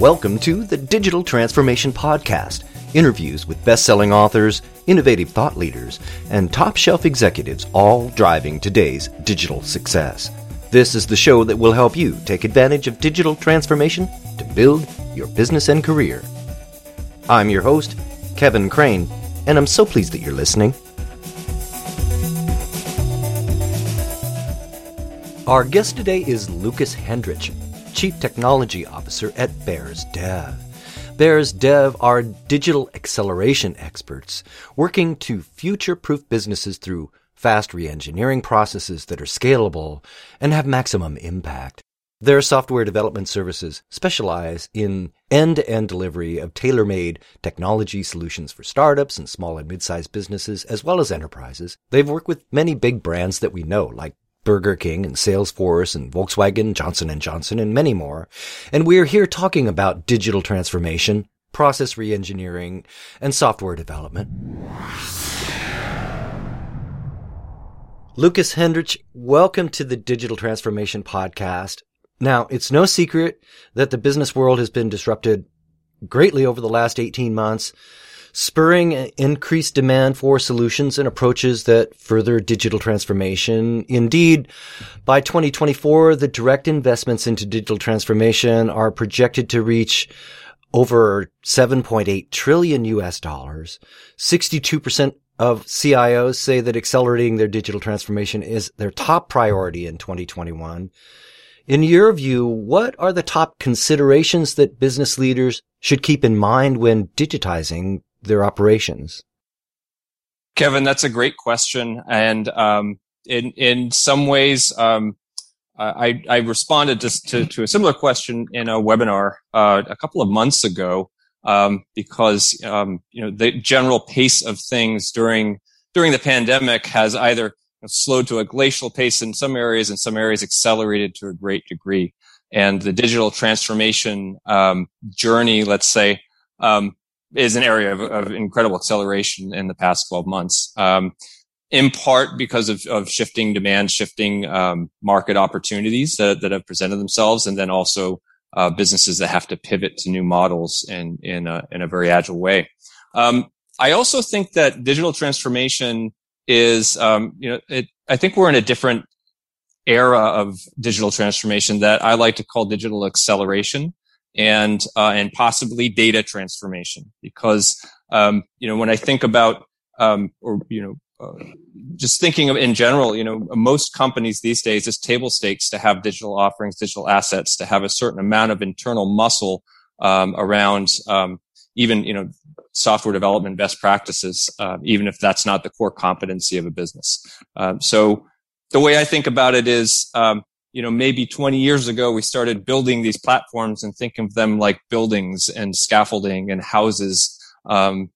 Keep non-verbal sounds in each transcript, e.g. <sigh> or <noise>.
Welcome to the Digital Transformation Podcast interviews with best selling authors, innovative thought leaders, and top shelf executives, all driving today's digital success. This is the show that will help you take advantage of digital transformation to build your business and career. I'm your host, Kevin Craine, and I'm so pleased that you're listening. Our guest today is Lucas Hendrich, Chief Technology Officer at BairesDev. Bears Dev are digital acceleration experts working to future proof businesses through fast re-engineering processes that are scalable and have maximum impact. Their software development services specialize in end-to-end delivery of tailor-made technology solutions for startups and small and mid-sized businesses as well as enterprises. They've worked with many big brands that we know like Burger King and Salesforce and Volkswagen, Johnson & Johnson, and many more. And we're here talking about digital transformation, process reengineering, and software development. Lucas Hendrich, welcome to the Digital Transformation Podcast. Now, it's no secret that the business world has been disrupted greatly over the last 18 months spurring increased demand for solutions and approaches that further digital transformation. Indeed, by 2024, the direct investments into digital transformation are projected to reach over 7.8 trillion US dollars. 62% of CIOs say that accelerating their digital transformation is their top priority in 2021. In your view, what are the top considerations that business leaders should keep in mind when digitizing their operations? Kevin, that's a great question, and um, in in some ways, um, I, I responded to, to, to a similar question in a webinar uh, a couple of months ago um, because um, you know the general pace of things during during the pandemic has either slowed to a glacial pace in some areas, and some areas accelerated to a great degree. And the digital transformation um, journey, let's say, um, is an area of, of, incredible acceleration in the past 12 months. Um, in part because of, of shifting demand, shifting um, market opportunities that, that have presented themselves, and then also uh, businesses that have to pivot to new models in in a, in a very agile way. Um, I also think that digital transformation is, um, you know, it, I think we're in a different era of digital transformation that I like to call digital acceleration and uh, and possibly data transformation because um, you know when I think about um, or you know uh, just thinking of in general you know most companies these days is table stakes to have digital offerings digital assets to have a certain amount of internal muscle um, around um, even you know software development best practices uh, even if that's not the core competency of a business. Um, so the way I think about it is um, you know, maybe 20 years ago, we started building these platforms and think of them like buildings and scaffolding and houses. Um,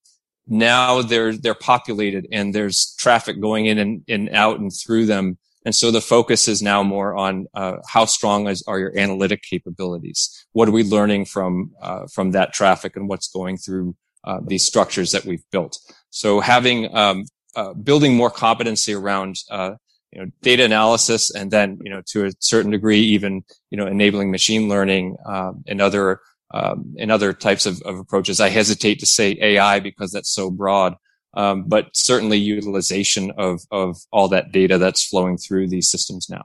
now they're, they're populated and there's traffic going in and, and out and through them. And so the focus is now more on uh, how strong is, are your analytic capabilities? What are we learning from uh, from that traffic and what's going through uh, these structures that we've built? So having um, uh, building more competency around uh, you know, data analysis and then, you know, to a certain degree, even, you know, enabling machine learning, um, and other, um, and other types of, of, approaches. I hesitate to say AI because that's so broad. Um, but certainly utilization of, of all that data that's flowing through these systems now.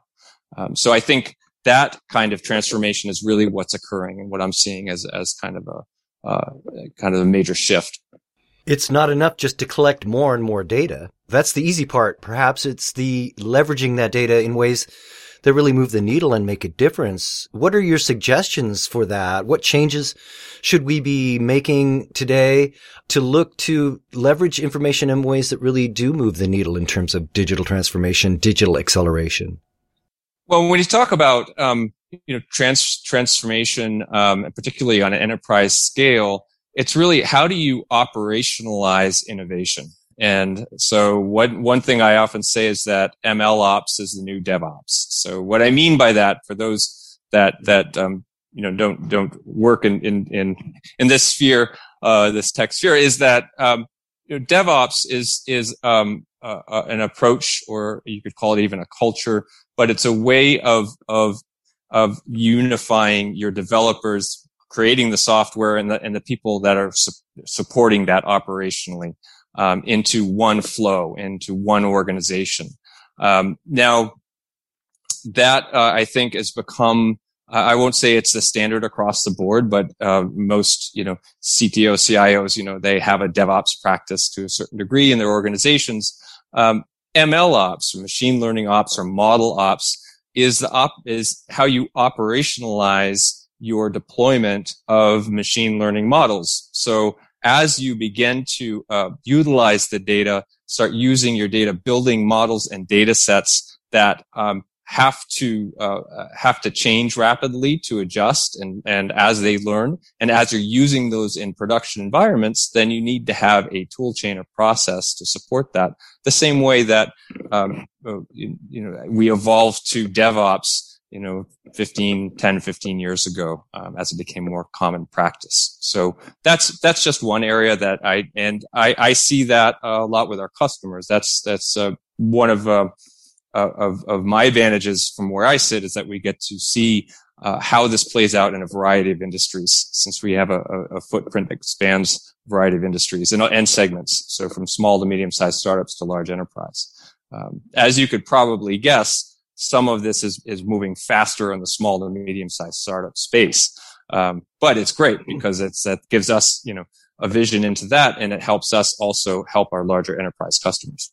Um, so I think that kind of transformation is really what's occurring and what I'm seeing as, as kind of a, uh, kind of a major shift. It's not enough just to collect more and more data. That's the easy part. Perhaps it's the leveraging that data in ways that really move the needle and make a difference. What are your suggestions for that? What changes should we be making today to look to leverage information in ways that really do move the needle in terms of digital transformation, digital acceleration? Well, when you talk about um, you know trans- transformation, um, particularly on an enterprise scale, it's really how do you operationalize innovation? And so one, one thing I often say is that ML ops is the new DevOps. So what I mean by that for those that, that, um, you know, don't, don't work in, in, in, in this sphere, uh, this tech sphere is that, um, you know, DevOps is, is, um, uh, uh, an approach or you could call it even a culture, but it's a way of, of, of unifying your developers creating the software and the and the people that are su- supporting that operationally um, into one flow, into one organization. Um, now, that uh, I think has become I won't say it's the standard across the board, but uh, most, you know, CTO, CIOs, you know, they have a DevOps practice to a certain degree in their organizations. Um, ML ops, or machine learning ops, or model ops is the op is how you operationalize your deployment of machine learning models. So as you begin to uh, utilize the data, start using your data, building models and data sets that um, have to uh, have to change rapidly to adjust and and as they learn and as you're using those in production environments then you need to have a tool chain or process to support that. The same way that um, uh, you, you, know we evolved to devops you know 15 10 15 years ago um, as it became more common practice so that's that's just one area that i and i i see that a lot with our customers that's that's uh, one of uh, of, of my advantages from where I sit is that we get to see uh, how this plays out in a variety of industries since we have a, a footprint that spans a variety of industries and, and, segments. So from small to medium sized startups to large enterprise. Um, as you could probably guess, some of this is, is moving faster in the small to medium sized startup space. Um, but it's great because it's, that gives us, you know, a vision into that and it helps us also help our larger enterprise customers.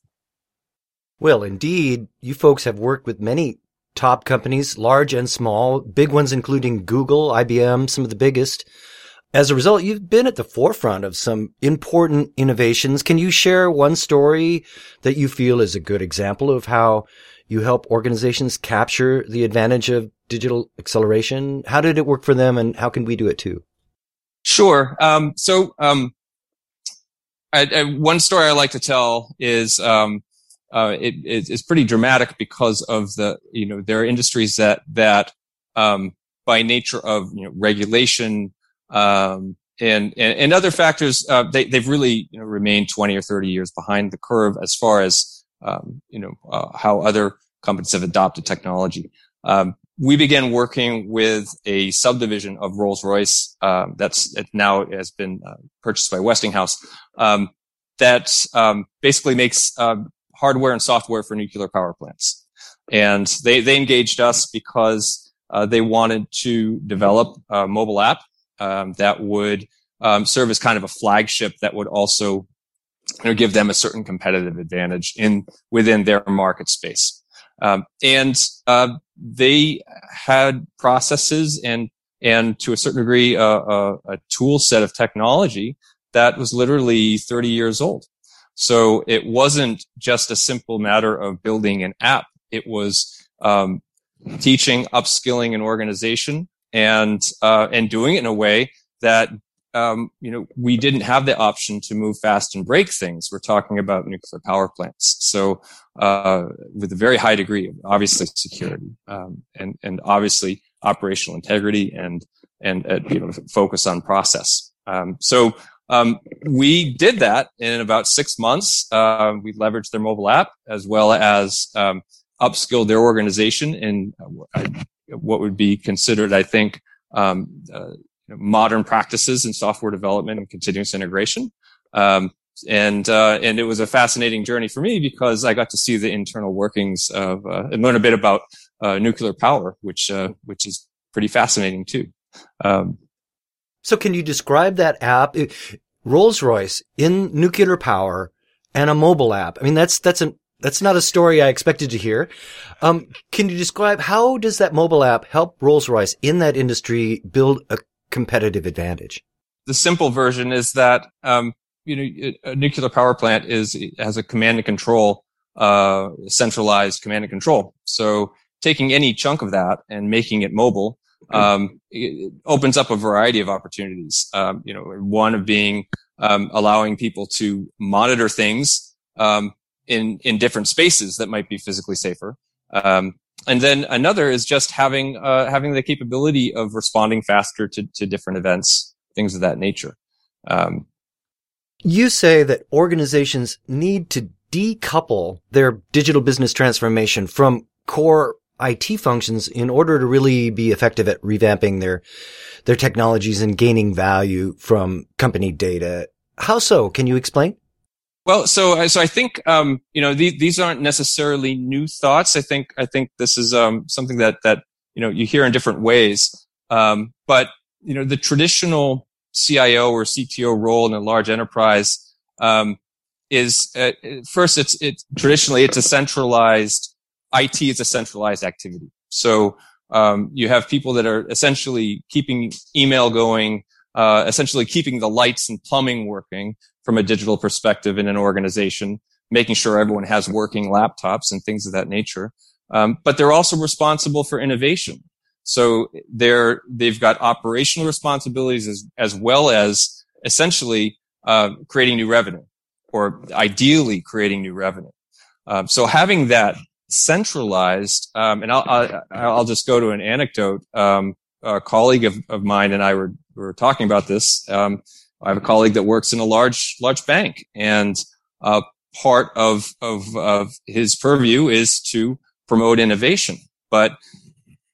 Well, indeed, you folks have worked with many top companies, large and small, big ones including Google, IBM, some of the biggest. As a result, you've been at the forefront of some important innovations. Can you share one story that you feel is a good example of how you help organizations capture the advantage of digital acceleration? How did it work for them and how can we do it too? Sure. Um, so, um, I, I, one story I like to tell is, um, uh, it, it's pretty dramatic because of the you know there are industries that that um, by nature of you know regulation um, and, and, and other factors uh, they they've really you know remained 20 or 30 years behind the curve as far as um, you know uh, how other companies have adopted technology. Um, we began working with a subdivision of Rolls Royce um, that's it now has been uh, purchased by Westinghouse um, that basically makes hardware and software for nuclear power plants. And they, they engaged us because uh, they wanted to develop a mobile app um, that would um, serve as kind of a flagship that would also you know, give them a certain competitive advantage in within their market space. Um, and uh, they had processes and and to a certain degree uh, a, a tool set of technology that was literally 30 years old. So it wasn't just a simple matter of building an app. It was um, teaching, upskilling an organization, and uh, and doing it in a way that um, you know we didn't have the option to move fast and break things. We're talking about nuclear power plants, so uh, with a very high degree of obviously security um, and and obviously operational integrity and and uh, you know focus on process. Um, so um, we did that in about six months. Uh, we leveraged their mobile app as well as um, upskilled their organization in uh, what would be considered, I think, um, uh, modern practices in software development and continuous integration. Um, and uh, and it was a fascinating journey for me because I got to see the internal workings of uh, and learn a bit about uh, nuclear power, which which is pretty fascinating too. Um, so can you describe that app? Rolls Royce in nuclear power and a mobile app. I mean, that's, that's an, that's not a story I expected to hear. Um, can you describe how does that mobile app help Rolls Royce in that industry build a competitive advantage? The simple version is that, um, you know, a nuclear power plant is, has a command and control, uh, centralized command and control. So taking any chunk of that and making it mobile um, opens up a variety of opportunities. Um, you know, one of being um, allowing people to monitor things um, in in different spaces that might be physically safer. Um, and then another is just having uh, having the capability of responding faster to, to different events, things of that nature. Um, you say that organizations need to decouple their digital business transformation from core IT functions in order to really be effective at revamping their their technologies and gaining value from company data. How so? Can you explain? Well, so so I think um, you know these these aren't necessarily new thoughts. I think I think this is um, something that that you know you hear in different ways. Um, but you know the traditional CIO or CTO role in a large enterprise um, is uh, first it's it's traditionally it's a centralized IT is a centralized activity. So um, you have people that are essentially keeping email going, uh, essentially keeping the lights and plumbing working from a digital perspective in an organization, making sure everyone has working laptops and things of that nature. Um, but they're also responsible for innovation. So they're they've got operational responsibilities as as well as essentially uh, creating new revenue, or ideally creating new revenue. Um, so having that centralized, um, and I'll, I'll, I'll just go to an anecdote. Um, a colleague of, of mine and I were were talking about this. I have a colleague that works in a large large bank, and uh, part of, of of his purview is to promote innovation. But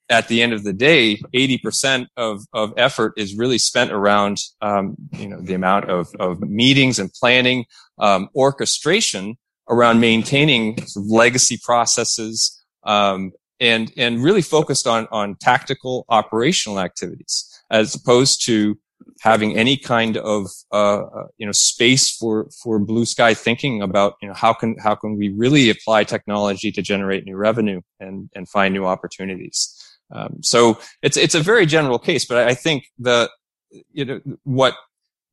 at the end of the day, 80% of, of effort is really spent around, um, you know, the amount of, of meetings and planning, um, orchestration around maintaining sort of legacy processes, um, and, and really focused on, on tactical operational activities as opposed to having any kind of, uh, uh, you know, space for, for blue sky thinking about, you know, how can, how can we really apply technology to generate new revenue and, and find new opportunities? Um, so it's, it's a very general case, but I think the, you know, what,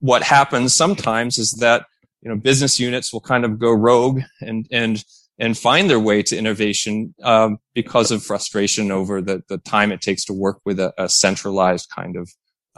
what happens sometimes is that you know, business units will kind of go rogue and, and, and find their way to innovation um, because of frustration over the, the time it takes to work with a, a centralized kind of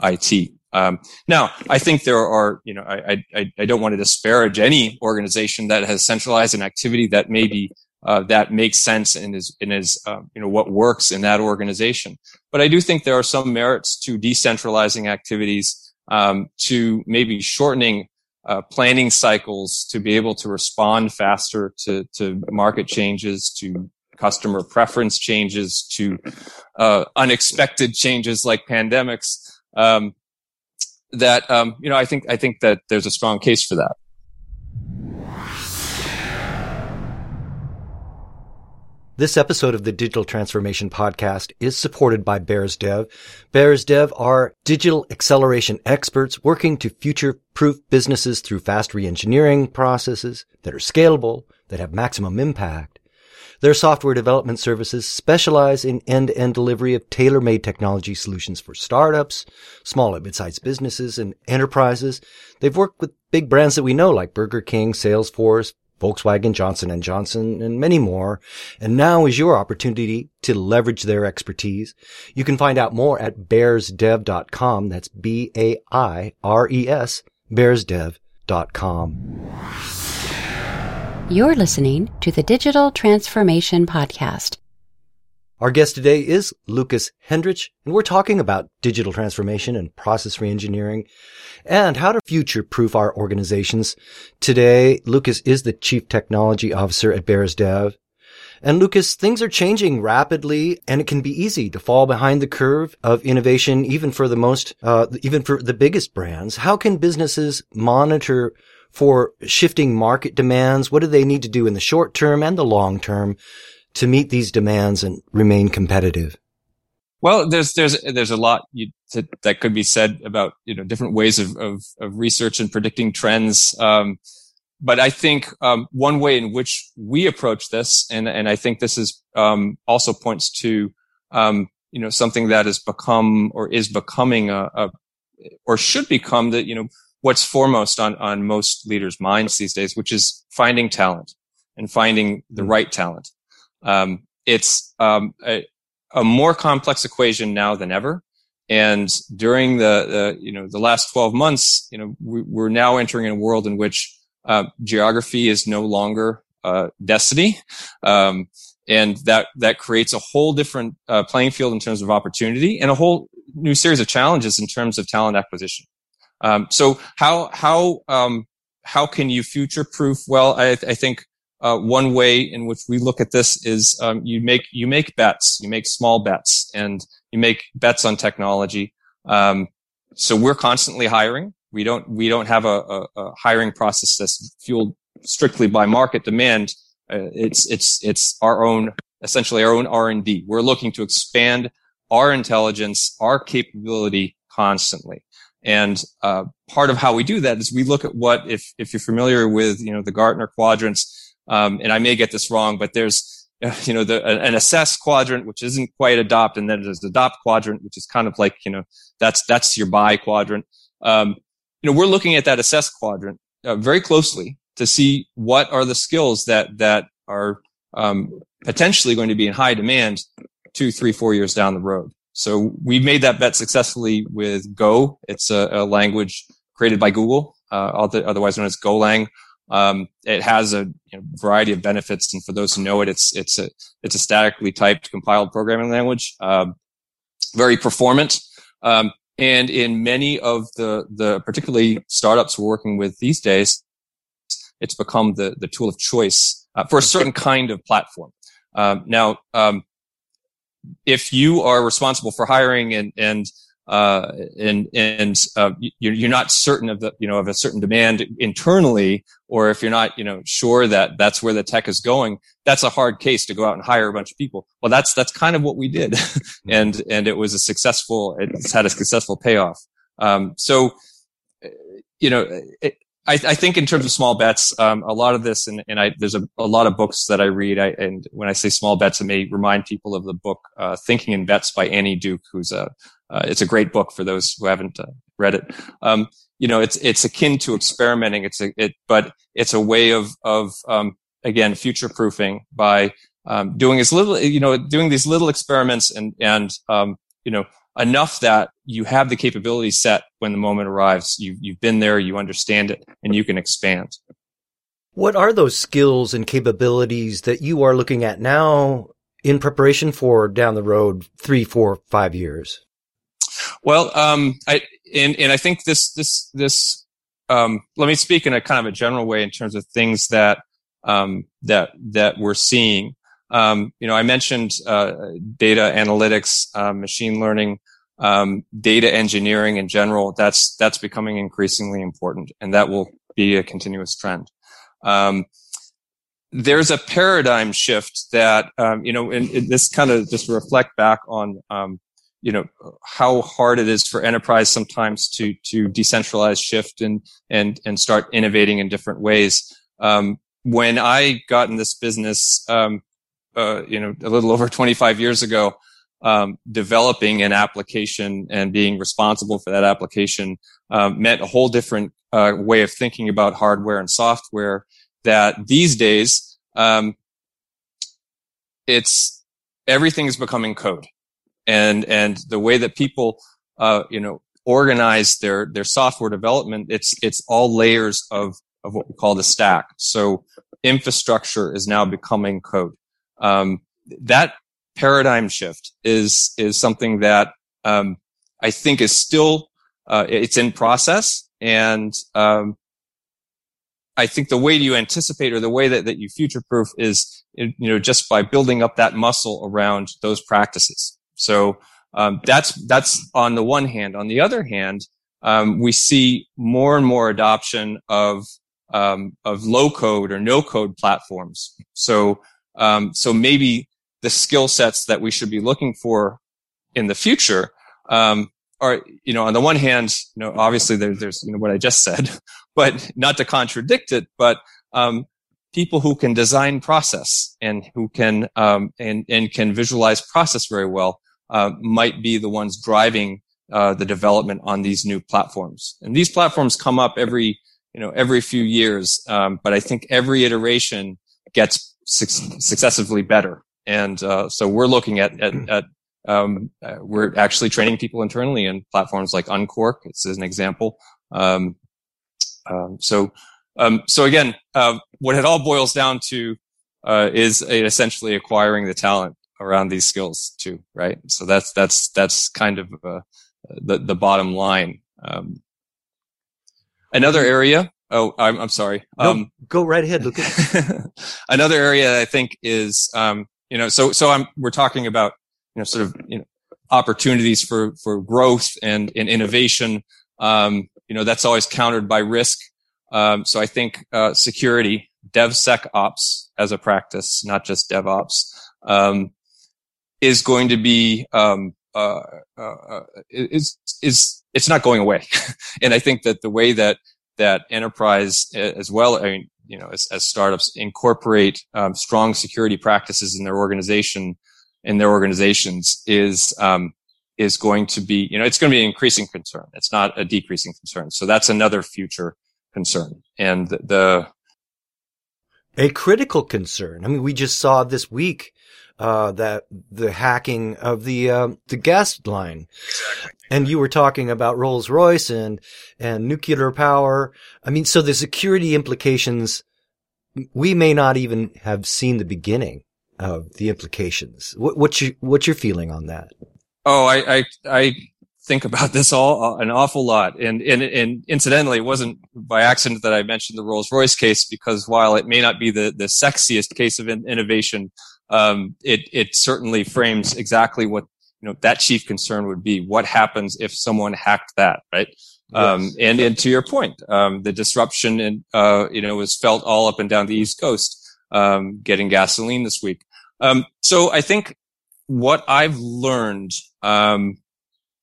IT. Um, now, I think there are, you know, I, I, I don't want to disparage any organization that has centralized an activity that maybe uh, that makes sense and is and is uh, you know what works in that organization. But I do think there are some merits to decentralizing activities, um, to maybe shortening uh, planning cycles to be able to respond faster to, to market changes, to customer preference changes, to uh, unexpected changes like pandemics. Um, that um, you know, I think I think that there's a strong case for that. This episode of the Digital Transformation Podcast is supported by BairesDev. Bears Dev are digital acceleration experts working to future-proof businesses through fast re-engineering processes that are scalable, that have maximum impact. Their software development services specialize in end-to-end delivery of tailor-made technology solutions for startups, small and mid-sized businesses, and enterprises. They've worked with big brands that we know like Burger King, Salesforce, Volkswagen, Johnson & Johnson, and many more. And now is your opportunity to leverage their expertise. You can find out more at bairesdev.com. That's B-A-I-R-E-S, bairesdev.com. You're listening to the Digital Transformation Podcast. Our guest today is Lucas Hendrich, and we're talking about digital transformation and process reengineering and how to future proof our organizations. Today, Lucas is the chief technology officer at BairesDev. And Lucas, things are changing rapidly and it can be easy to fall behind the curve of innovation, even for the most, uh, even for the biggest brands. How can businesses monitor for shifting market demands? What do they need to do in the short term and the long term to meet these demands and remain competitive? Well, there's there's there's a lot you, to, that could be said about you know different ways of of, of research and predicting trends. Um, but I think um, one way in which we approach this, and and I think this is um, also points to um, you know something that has become or is becoming a, a or should become that you know what's foremost on on most leaders' minds these days, which is finding talent and finding the mm. right talent. Um, it's um, a, a, more complex equation now than ever. And during the, the you know the last 12 months, you know we, are now entering a world in which uh, geography is no longer uh, destiny, um, and that that creates a whole different uh, playing field in terms of opportunity and a whole new series of challenges in terms of talent acquisition. Um, so how how um, how can you future proof? Well, I, I think uh, one way in which we look at this is um, you make you make bets, you make small bets, and you make bets on technology. Um, so we're constantly hiring. We don't we don't have a, a, a hiring process that's fueled strictly by market demand. Uh, it's it's it's our own essentially our own R and D. We're looking to expand our intelligence, our capability constantly. And uh, part of how we do that is we look at what, if if you're familiar with, you know, the Gartner quadrants, um, and I may get this wrong, but there's, <laughs> you know, the, an assess quadrant, which isn't quite adopt, and then there's the adopt quadrant, which is kind of like, you know, that's that's your buy quadrant. Um, you know, we're looking at that assess quadrant uh, very closely to see what are the skills that that are um, potentially going to be in high demand two, three, four years down the road. So we've made that bet successfully with Go. It's a, a language created by Google, uh, otherwise known as Golang. Um, it has a you know, variety of benefits, and for those who know it, it's it's a it's a statically typed compiled programming language, um, very performant. Um, and in many of the the particularly startups we're working with these days, it's become the the tool of choice uh, for a certain kind of platform. Um, now, um, if you are responsible for hiring and and uh, and and uh, you're, you're not certain of the you know of a certain demand internally, or if you're not you know sure that that's where the tech is going, that's a hard case to go out and hire a bunch of people. Well, that's that's kind of what we did, <laughs> and and it was a successful. It's had a successful payoff. Um, so, you know, it, I, I, think in terms of small bets, um, a lot of this, and, and I, there's a, a, lot of books that I read. I, and when I say small bets, it may remind people of the book uh, "Thinking in Bets" by Annie Duke, who's a uh, it's a great book for those who haven't uh, read it. Um, you know, it's it's akin to experimenting. It's a it, but it's a way of of um, again future proofing by um, doing as little, you know, doing these little experiments and and um, you know enough that you have the capability set when the moment arrives. You've, you've been there, you understand it, and you can expand. What are those skills and capabilities that you are looking at now in preparation for down the road three, four, five years? Well, um, I and and I think this this this um, let me speak in a kind of a general way in terms of things that um, that that we're seeing. Um, you know, I mentioned uh, data analytics, uh, machine learning, um, data engineering in general. That's that's becoming increasingly important, and that will be a continuous trend. Um, there's a paradigm shift that um, you know, and, and this kind of just reflect back on um, you know how hard it is for enterprise sometimes to to decentralize, shift, and and and start innovating in different ways. Um, when I got in this business, um, uh, you know, a little <laughs> over 25 years ago, um, developing an application and being responsible for that application um, meant a whole different uh, way of thinking about hardware and software. That these days, um, it's everything is becoming code, and and the way that people, uh, you know, organize their their software development, it's it's all layers of of what we call the stack. So infrastructure is now becoming code. Um, that paradigm shift is is something that um, I think is still uh, it's in process, and um, I think the way you anticipate or the way that, that you future proof is you know just by building up that muscle around those practices. So um, that's that's on the one hand. On the other hand, um, we see more and more adoption of um, of low code or no code platforms. So um, so maybe the skill sets that we should be looking for in the future um, are, you know, on the one hand, you know, obviously there, there's you know what I just said, <laughs> but not to contradict it, but um, people who can design process and who can um, and and can visualize process very well uh, might be the ones driving uh, the development on these new platforms. And these platforms come up every you know every few years, um, but I think every iteration gets su- successively better. And uh, so we're looking at at, at um, uh, we're actually training people internally in platforms like Unqork. It's an example. Um, um, so um, so again, uh, what it all boils down to uh, is essentially acquiring the talent around these skills too, right? So that's that's that's kind of uh, the the bottom line. Um, another area Oh, I'm, I'm sorry. No, um, go right ahead, Lucas. <laughs> another area I think is, um, you know, so, so I'm, we're talking about, you know, sort of, you know, opportunities for, for growth and, and innovation. Um, you know, that's always countered by risk. Um, so I think, uh, security, DevSecOps as a practice, not just DevOps, um, is going to be, um, uh, uh, uh is, is, it's not going away. <laughs> and I think that the way that that enterprise as well, I mean, you know, as, as startups incorporate um, strong security practices in their organization, in their organizations is, um, is going to be, you know, it's going to be an increasing concern. It's not a decreasing concern. So that's another future concern. And the, a critical concern. I mean, we just saw this week uh, that the hacking of the uh, the gas line. Exactly. And you were talking about Rolls Royce and and nuclear power. I mean, so the security implications, we may not even have seen the beginning of the implications. What, what's your what's your feeling on that? Oh, I I, I think about <laughs> this all uh, an awful lot. And, and, and incidentally, it wasn't by accident that I mentioned the Rolls Royce case because while it may not be the, the sexiest case of innovation, um, it, it certainly frames exactly what, you know, that chief concern would be. What happens if someone hacked that, right? Um, yes. Um, and, and to your point, um, the disruption and, uh, you know, was felt all up and down the East Coast, um, getting gasoline this week. Um, so I think what I've learned, um,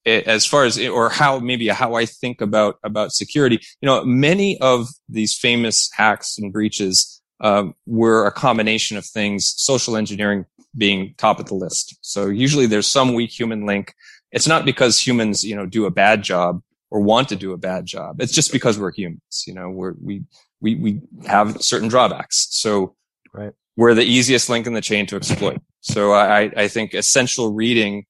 as far as or how maybe how I think about about security. You know, many of these famous hacks and breaches um, were a combination of things. Social engineering being top of the list. So usually there's some weak human link. It's not because humans, you know, do a bad job or want to do a bad job. It's just because we're humans. You know, we're, we we we have certain drawbacks. So right. we're the easiest link in the chain to exploit. So I I think essential reading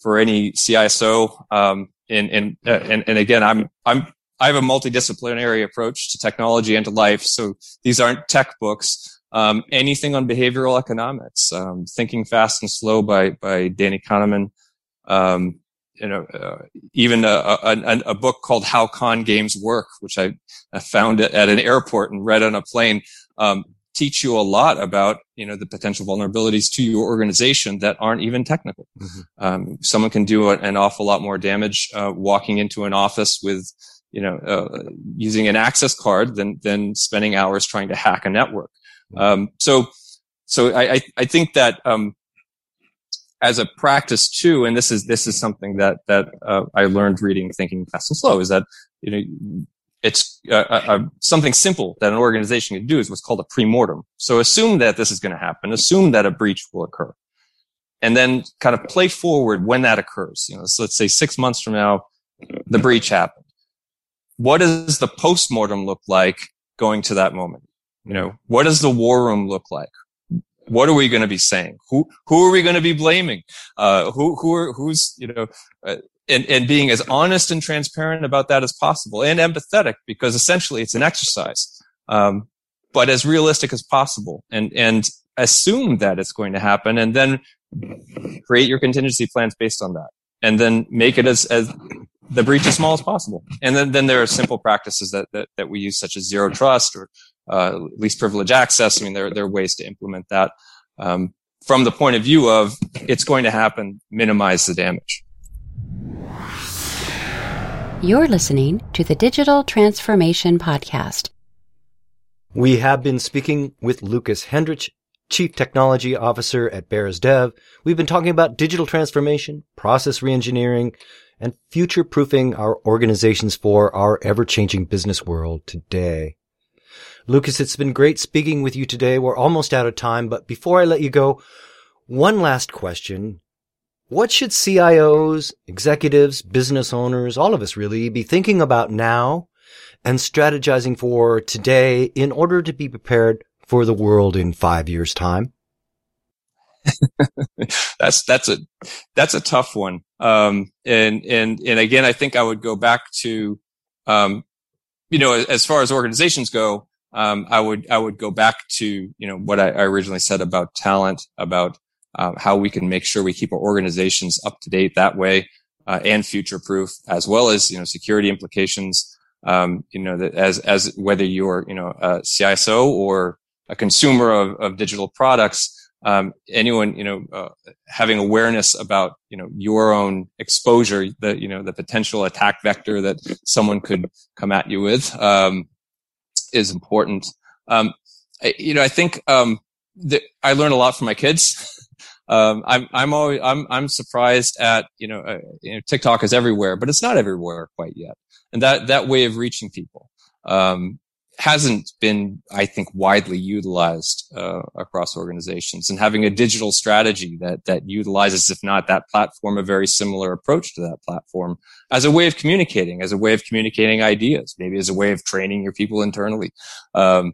for any CISO. Um, and, and, uh, and, and again, I'm, I'm, I have a multidisciplinary approach to technology and to life. So these aren't tech books. Um, anything on behavioral economics, um, thinking fast and slow by, by Danny Kahneman. Um, you know, uh, even a, a, a, book called How Con Games Work, which I, I found at an airport and read on a plane. Um, teach you a lot about you know the potential vulnerabilities to your organization that aren't even technical. Mm-hmm. Um, someone can do an awful lot more damage uh, walking into an office with you know uh, using an access card than than spending hours trying to hack a network. Mm-hmm. Um, so so I I, think that um, as a practice too, and this is this is something that that uh, I learned reading Thinking Fast and Slow is that you know it's uh, uh, uh, something simple that an organization can do is what's called a pre-mortem. So assume that this is going to happen. Assume that a breach will occur, and then kind of play forward when that occurs. You know, so let's say six months from now, the breach happened. What does the post-mortem look like going to that moment? You know, what does the war room look like? What are we going to be saying? Who who are we going to be blaming? Uh, who who are who's you know uh, and, and being as honest and transparent about that as possible and empathetic because essentially it's an exercise. Um, but as realistic as possible and, and assume that it's going to happen and then create your contingency plans based on that and then make it as, as the breach as small as possible. And then, then there are simple practices that, that, that we use such as zero trust or, uh, least privilege access. I mean, there, there are ways to implement that. Um, from the point of view of it's going to happen, minimize the damage. You're listening to the Digital Transformation Podcast. We have been speaking with Lucas Hendrich, Chief Technology Officer at BairesDev. We've been talking about digital transformation, process reengineering, and future proofing our organizations for our ever changing business world today. Lucas, it's been great speaking with you today. We're almost out of time, but before I let you go, one last question. What should CIOs, executives, business owners, all of us really be thinking about now and strategizing for today in order to be prepared for the world in five years time? <laughs> that's that's a that's a tough one. Um, and and and again, I think I would go back to, um, you know, as far as organizations go, um, I would I would go back to you know what I, I originally said about talent, about uh, how we can make sure we keep our organizations up to date that way uh, and future proof, as well as you know security implications. um, you know, that as, as whether you're, you know, a CISO or a consumer of, of digital products, um, anyone, you know, uh, having awareness about, you know, your own exposure, the, you know, the potential attack vector that someone could come at you with, um, is important. Um, I, you know, I think, um, that I learn a lot from my kids. <laughs> Um, I'm, I'm always, I'm, I'm surprised at, you know, uh, you know, TikTok is everywhere, but it's not everywhere quite yet. And that, that way of reaching people, um, hasn't been, I think, widely utilized uh, across organizations. And having a digital strategy that that utilizes, if not that platform, a very similar approach to that platform as a way of communicating, as a way of communicating ideas, maybe as a way of training your people internally. Um,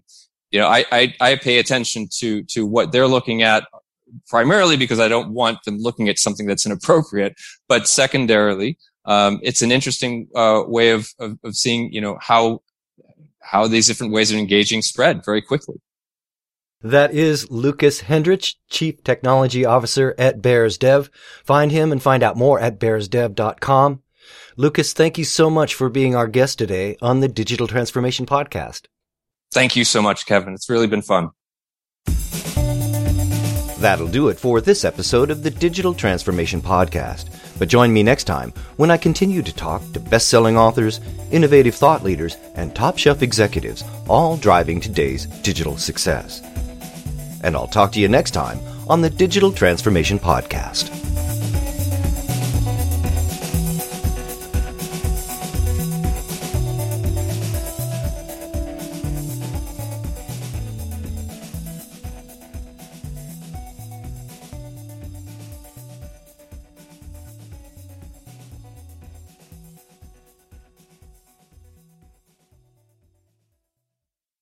you know, I, I, I pay attention to to what they're looking at primarily because I don't want them looking at something that's inappropriate, but secondarily, um, it's an interesting uh, way of, of, of seeing, you know, how how these different ways of engaging spread very quickly. That is Lucas Hendrich, Chief Technology Officer at BairesDev. Find him and find out more at bairesdev.com. Lucas, thank you so much for being our guest today on the Digital Transformation Podcast. Thank you so much, Kevin. It's really been fun. That'll do it for this episode of the Digital Transformation Podcast. But join me next time when I continue to talk to best selling authors, innovative thought leaders, and top shelf executives, all driving today's digital success. And I'll talk to you next time on the Digital Transformation Podcast.